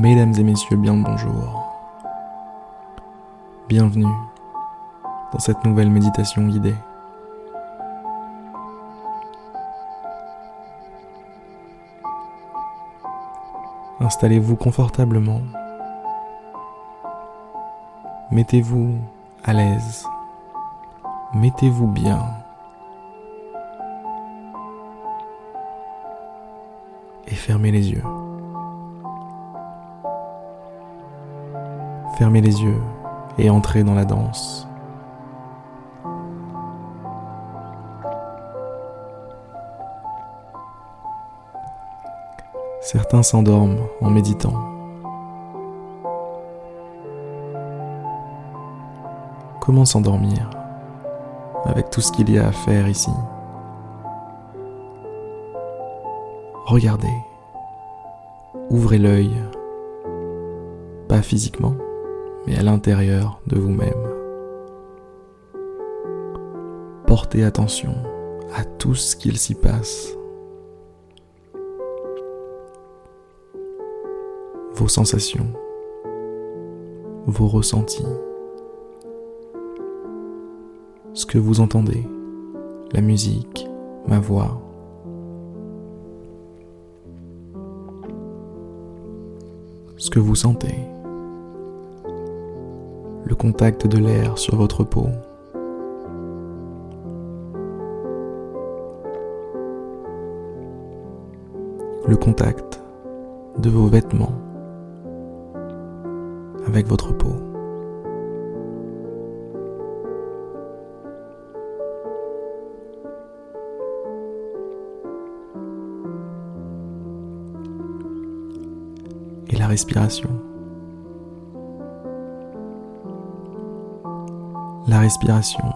Mesdames et messieurs, bien le bonjour. Bienvenue dans cette nouvelle méditation guidée. Installez-vous confortablement. Mettez-vous à l'aise. Mettez-vous bien. Et fermez les yeux. Fermez les yeux et entrez dans la danse. Certains s'endorment en méditant. Comment s'endormir avec tout ce qu'il y a à faire ici? Regardez, ouvrez l'œil, pas physiquement, mais à l'intérieur de vous-même. Portez attention à tout ce qu'il s'y passe. Vos sensations, vos ressentis, ce que vous entendez, la musique, ma voix. Ce que vous sentez le contact de l'air sur votre peau. Le contact de vos vêtements avec votre peau. Et la respiration. La respiration,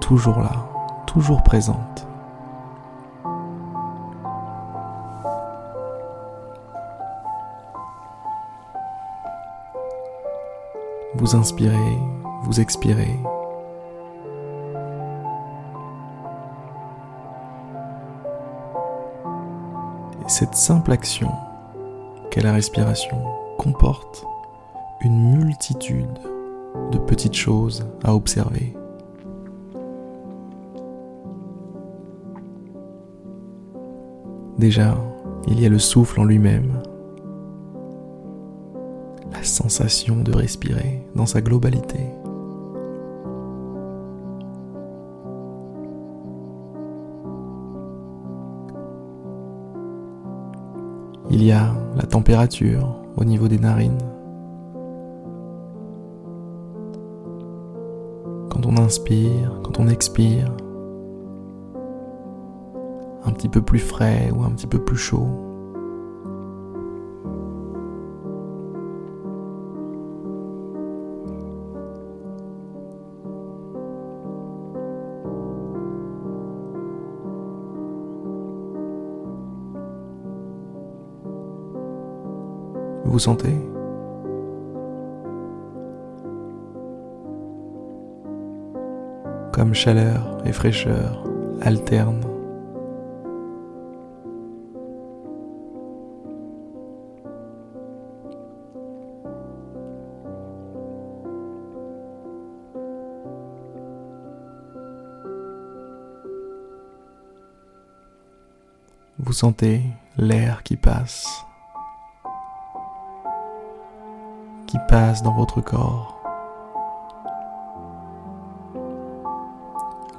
toujours là, toujours présente. Vous inspirez, vous expirez. Et cette simple action qu'est la respiration comporte une multitude de petites choses à observer. Déjà, il y a le souffle en lui-même, la sensation de respirer dans sa globalité. Il y a la température au niveau des narines. Inspire, quand on expire. Un petit peu plus frais ou un petit peu plus chaud. Vous sentez? Comme chaleur et fraîcheur alternent. Vous sentez l'air qui passe, qui passe dans votre corps.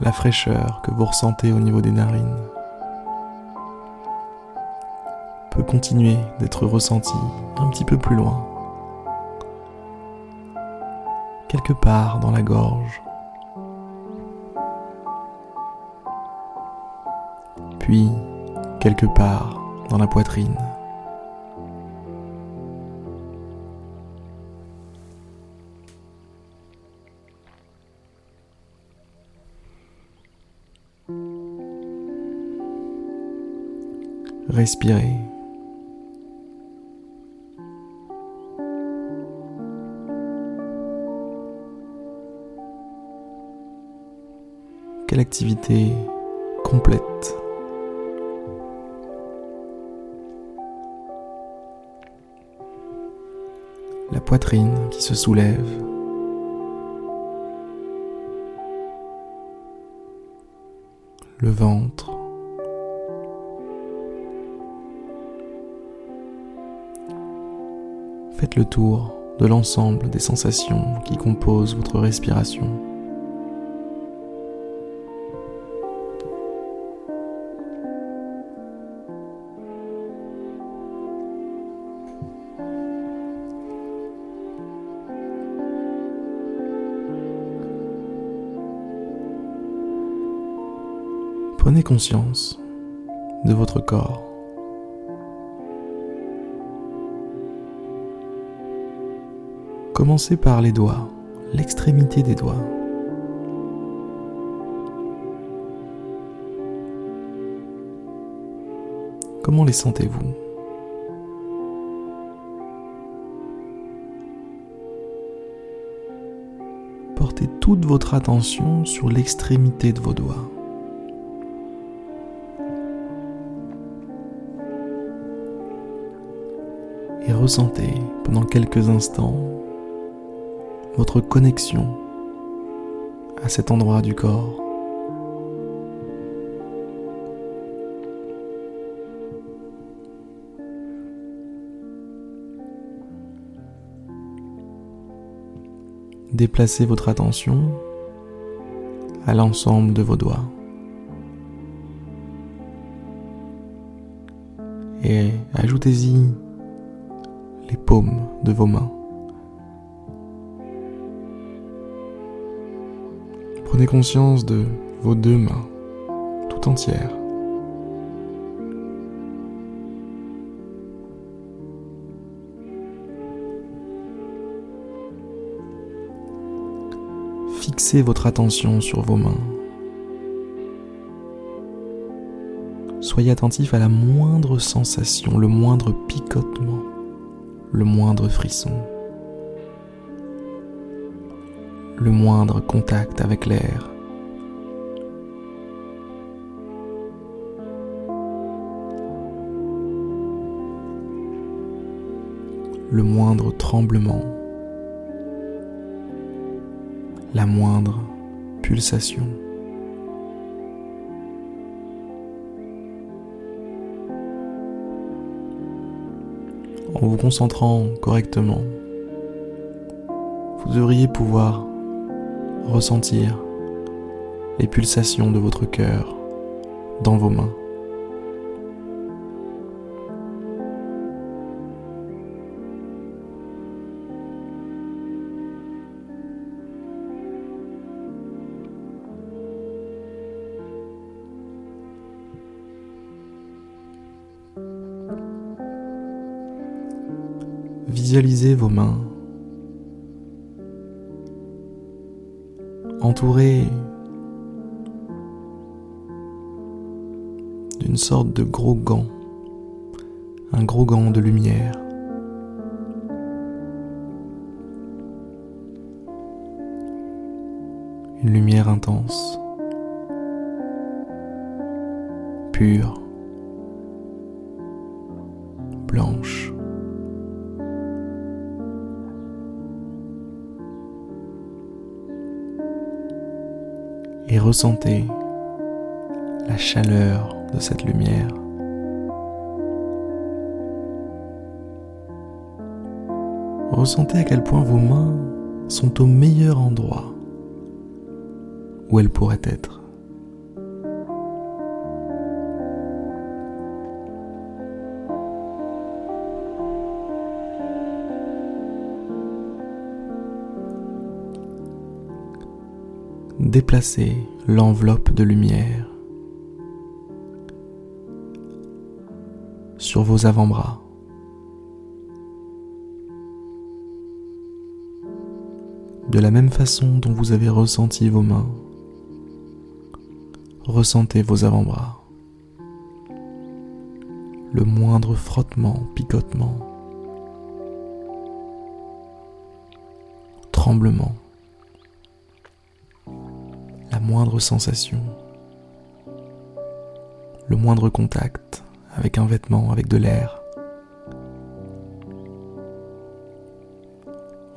La fraîcheur que vous ressentez au niveau des narines peut continuer d'être ressentie un petit peu plus loin, quelque part dans la gorge, puis quelque part dans la poitrine. Quelle activité complète La poitrine qui se soulève. Le ventre. Le tour de l'ensemble des sensations qui composent votre respiration. Prenez conscience de votre corps. Commencez par les doigts, l'extrémité des doigts. Comment les sentez-vous? Portez toute votre attention sur l'extrémité de vos doigts. Et ressentez pendant quelques instants votre connexion à cet endroit du corps. Déplacez votre attention à l'ensemble de vos doigts. Et ajoutez-y les paumes de vos mains. Prenez conscience de vos deux mains tout entières. Fixez votre attention sur vos mains. Soyez attentif à la moindre sensation, le moindre picotement, le moindre frisson. Le moindre contact avec l'air. Le moindre tremblement, la moindre pulsation. En vous concentrant correctement, vous devriez pouvoir ressentir les pulsations de votre cœur dans vos mains. Visualisez vos mains entouré d'une sorte de gros gant, un gros gant de lumière. Une lumière intense, pure, blanche. Et ressentez la chaleur de cette lumière. Ressentez à quel point vos mains sont au meilleur endroit où elles pourraient être. Déplacez l'enveloppe de lumière sur vos avant-bras. De la même façon dont vous avez ressenti vos mains, ressentez vos avant-bras. Le moindre frottement, picotement, tremblement moindre sensation, le moindre contact avec un vêtement, avec de l'air.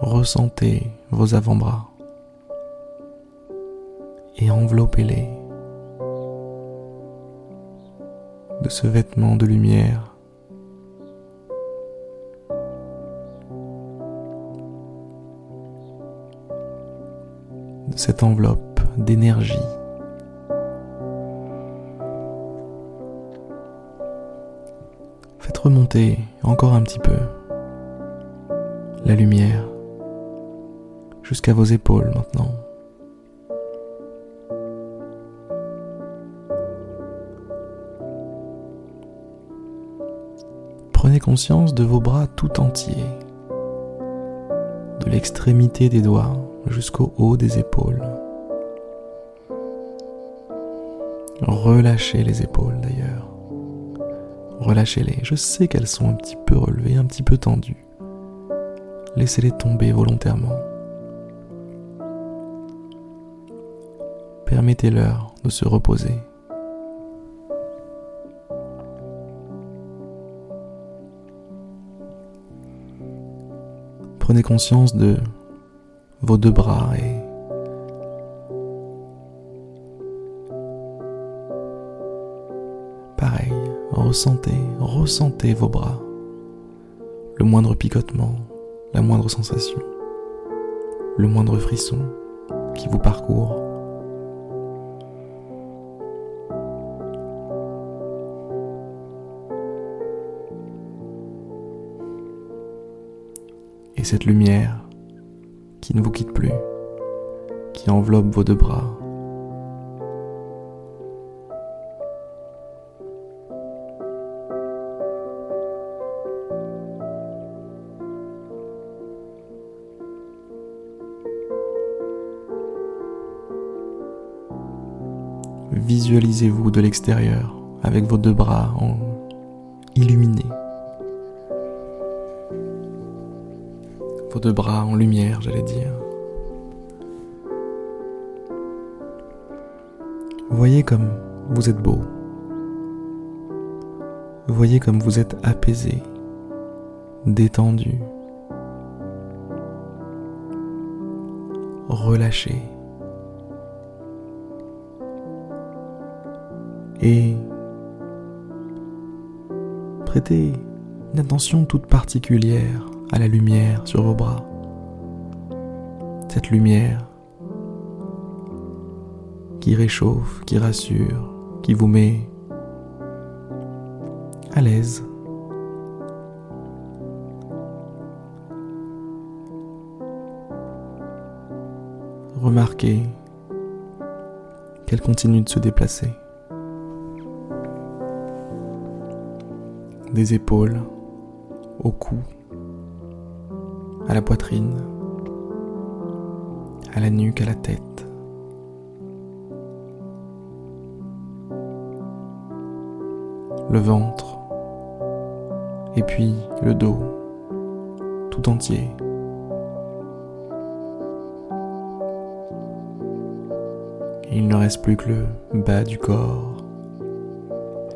ressentez vos avant-bras et enveloppez-les de ce vêtement de lumière. de cette enveloppe d'énergie. Faites remonter encore un petit peu la lumière jusqu'à vos épaules maintenant. Prenez conscience de vos bras tout entiers, de l'extrémité des doigts jusqu'au haut des épaules. Relâchez les épaules d'ailleurs. Relâchez-les. Je sais qu'elles sont un petit peu relevées, un petit peu tendues. Laissez-les tomber volontairement. Permettez-leur de se reposer. Prenez conscience de vos deux bras et ressentez, ressentez vos bras, le moindre picotement, la moindre sensation, le moindre frisson qui vous parcourt. Et cette lumière qui ne vous quitte plus, qui enveloppe vos deux bras. Visualisez-vous de l'extérieur avec vos deux bras en illuminés. vos deux bras en lumière, j'allais dire. Voyez comme vous êtes beau. Voyez comme vous êtes apaisé, détendu, relâché. Et prêtez une attention toute particulière à la lumière sur vos bras. Cette lumière qui réchauffe, qui rassure, qui vous met à l'aise. Remarquez qu'elle continue de se déplacer. Des épaules au cou à la poitrine, à la nuque, à la tête. Le ventre, et puis le dos, tout entier. il ne reste plus que le bas du corps,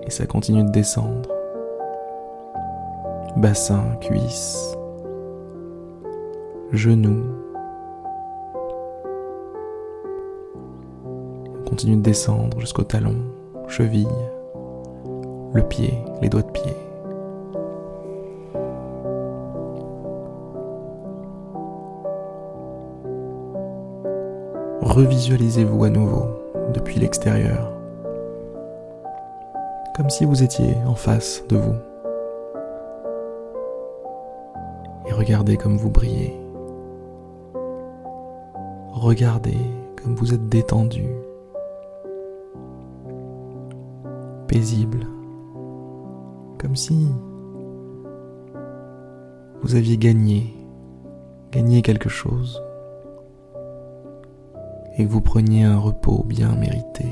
et ça continue de descendre. Bassin, cuisse, genoux. On continue de descendre jusqu'au talon, cheville, le pied, les doigts de pied. Revisualisez-vous à nouveau depuis l'extérieur, comme si vous étiez en face de vous. Regardez comme vous brillez. Regardez comme vous êtes détendu, paisible, comme si vous aviez gagné, gagné quelque chose, et que vous preniez un repos bien mérité.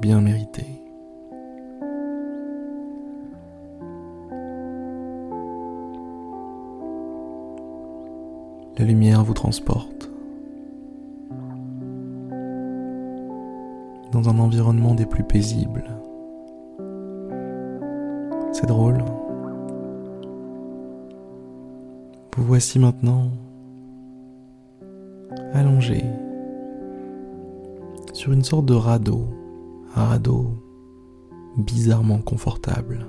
Bien mérité. La lumière vous transporte dans un environnement des plus paisibles. C'est drôle. Vous voici maintenant sur une sorte de radeau, un radeau bizarrement confortable.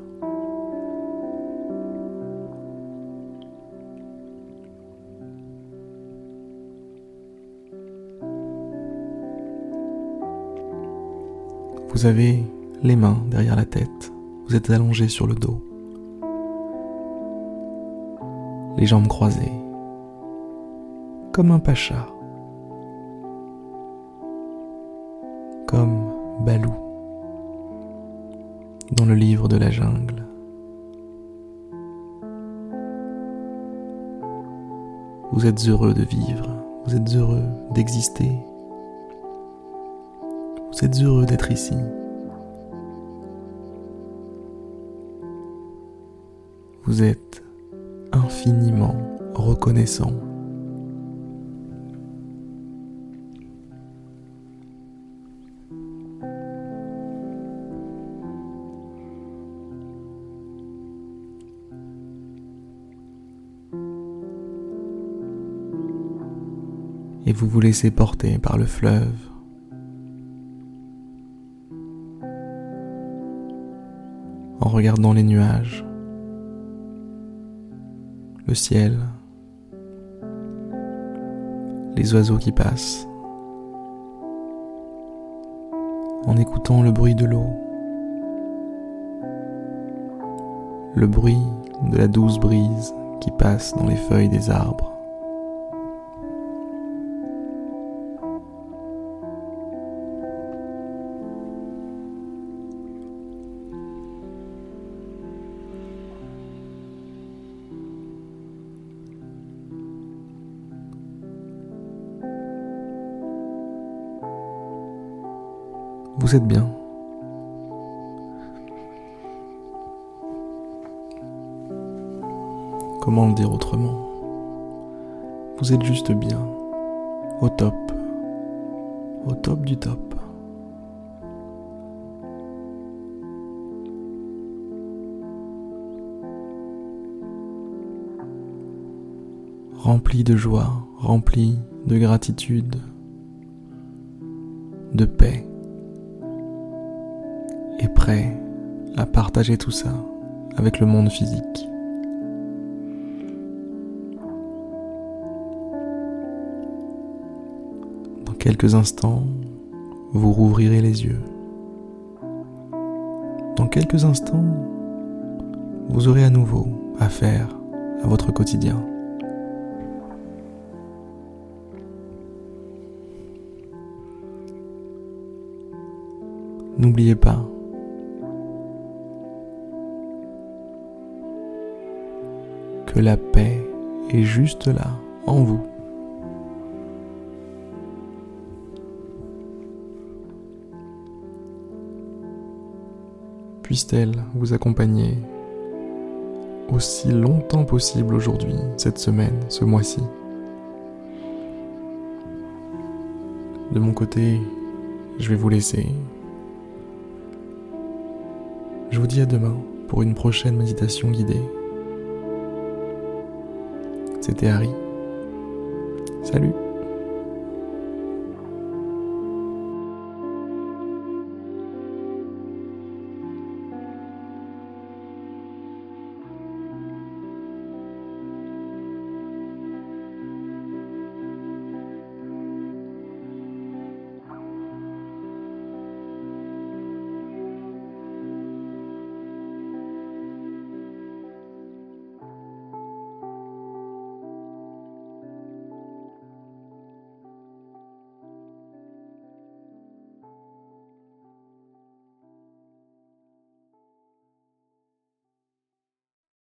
Vous avez les mains derrière la tête, vous êtes allongé sur le dos, les jambes croisées, comme un pacha. Comme Balou dans le livre de la jungle. Vous êtes heureux de vivre, vous êtes heureux d'exister, vous êtes heureux d'être ici. Vous êtes infiniment reconnaissant vous vous laissez porter par le fleuve. En regardant les nuages, le ciel, les oiseaux qui passent, en écoutant le bruit de l'eau, le bruit de la douce brise qui passe dans les feuilles des arbres. Vous êtes bien. Comment le dire autrement? Vous êtes juste bien, au top, au top du top. Rempli de joie, rempli de gratitude, de paix et prêt à partager tout ça avec le monde physique. Dans quelques instants, vous rouvrirez les yeux. Dans quelques instants, vous aurez à nouveau affaire à votre quotidien. N'oubliez pas, que la paix est juste là, en vous. Puisse-t-elle vous accompagner aussi longtemps possible aujourd'hui, cette semaine, ce mois-ci. De mon côté, je vais vous laisser. Je vous dis à demain pour une prochaine méditation guidée. C'était Harry. Salut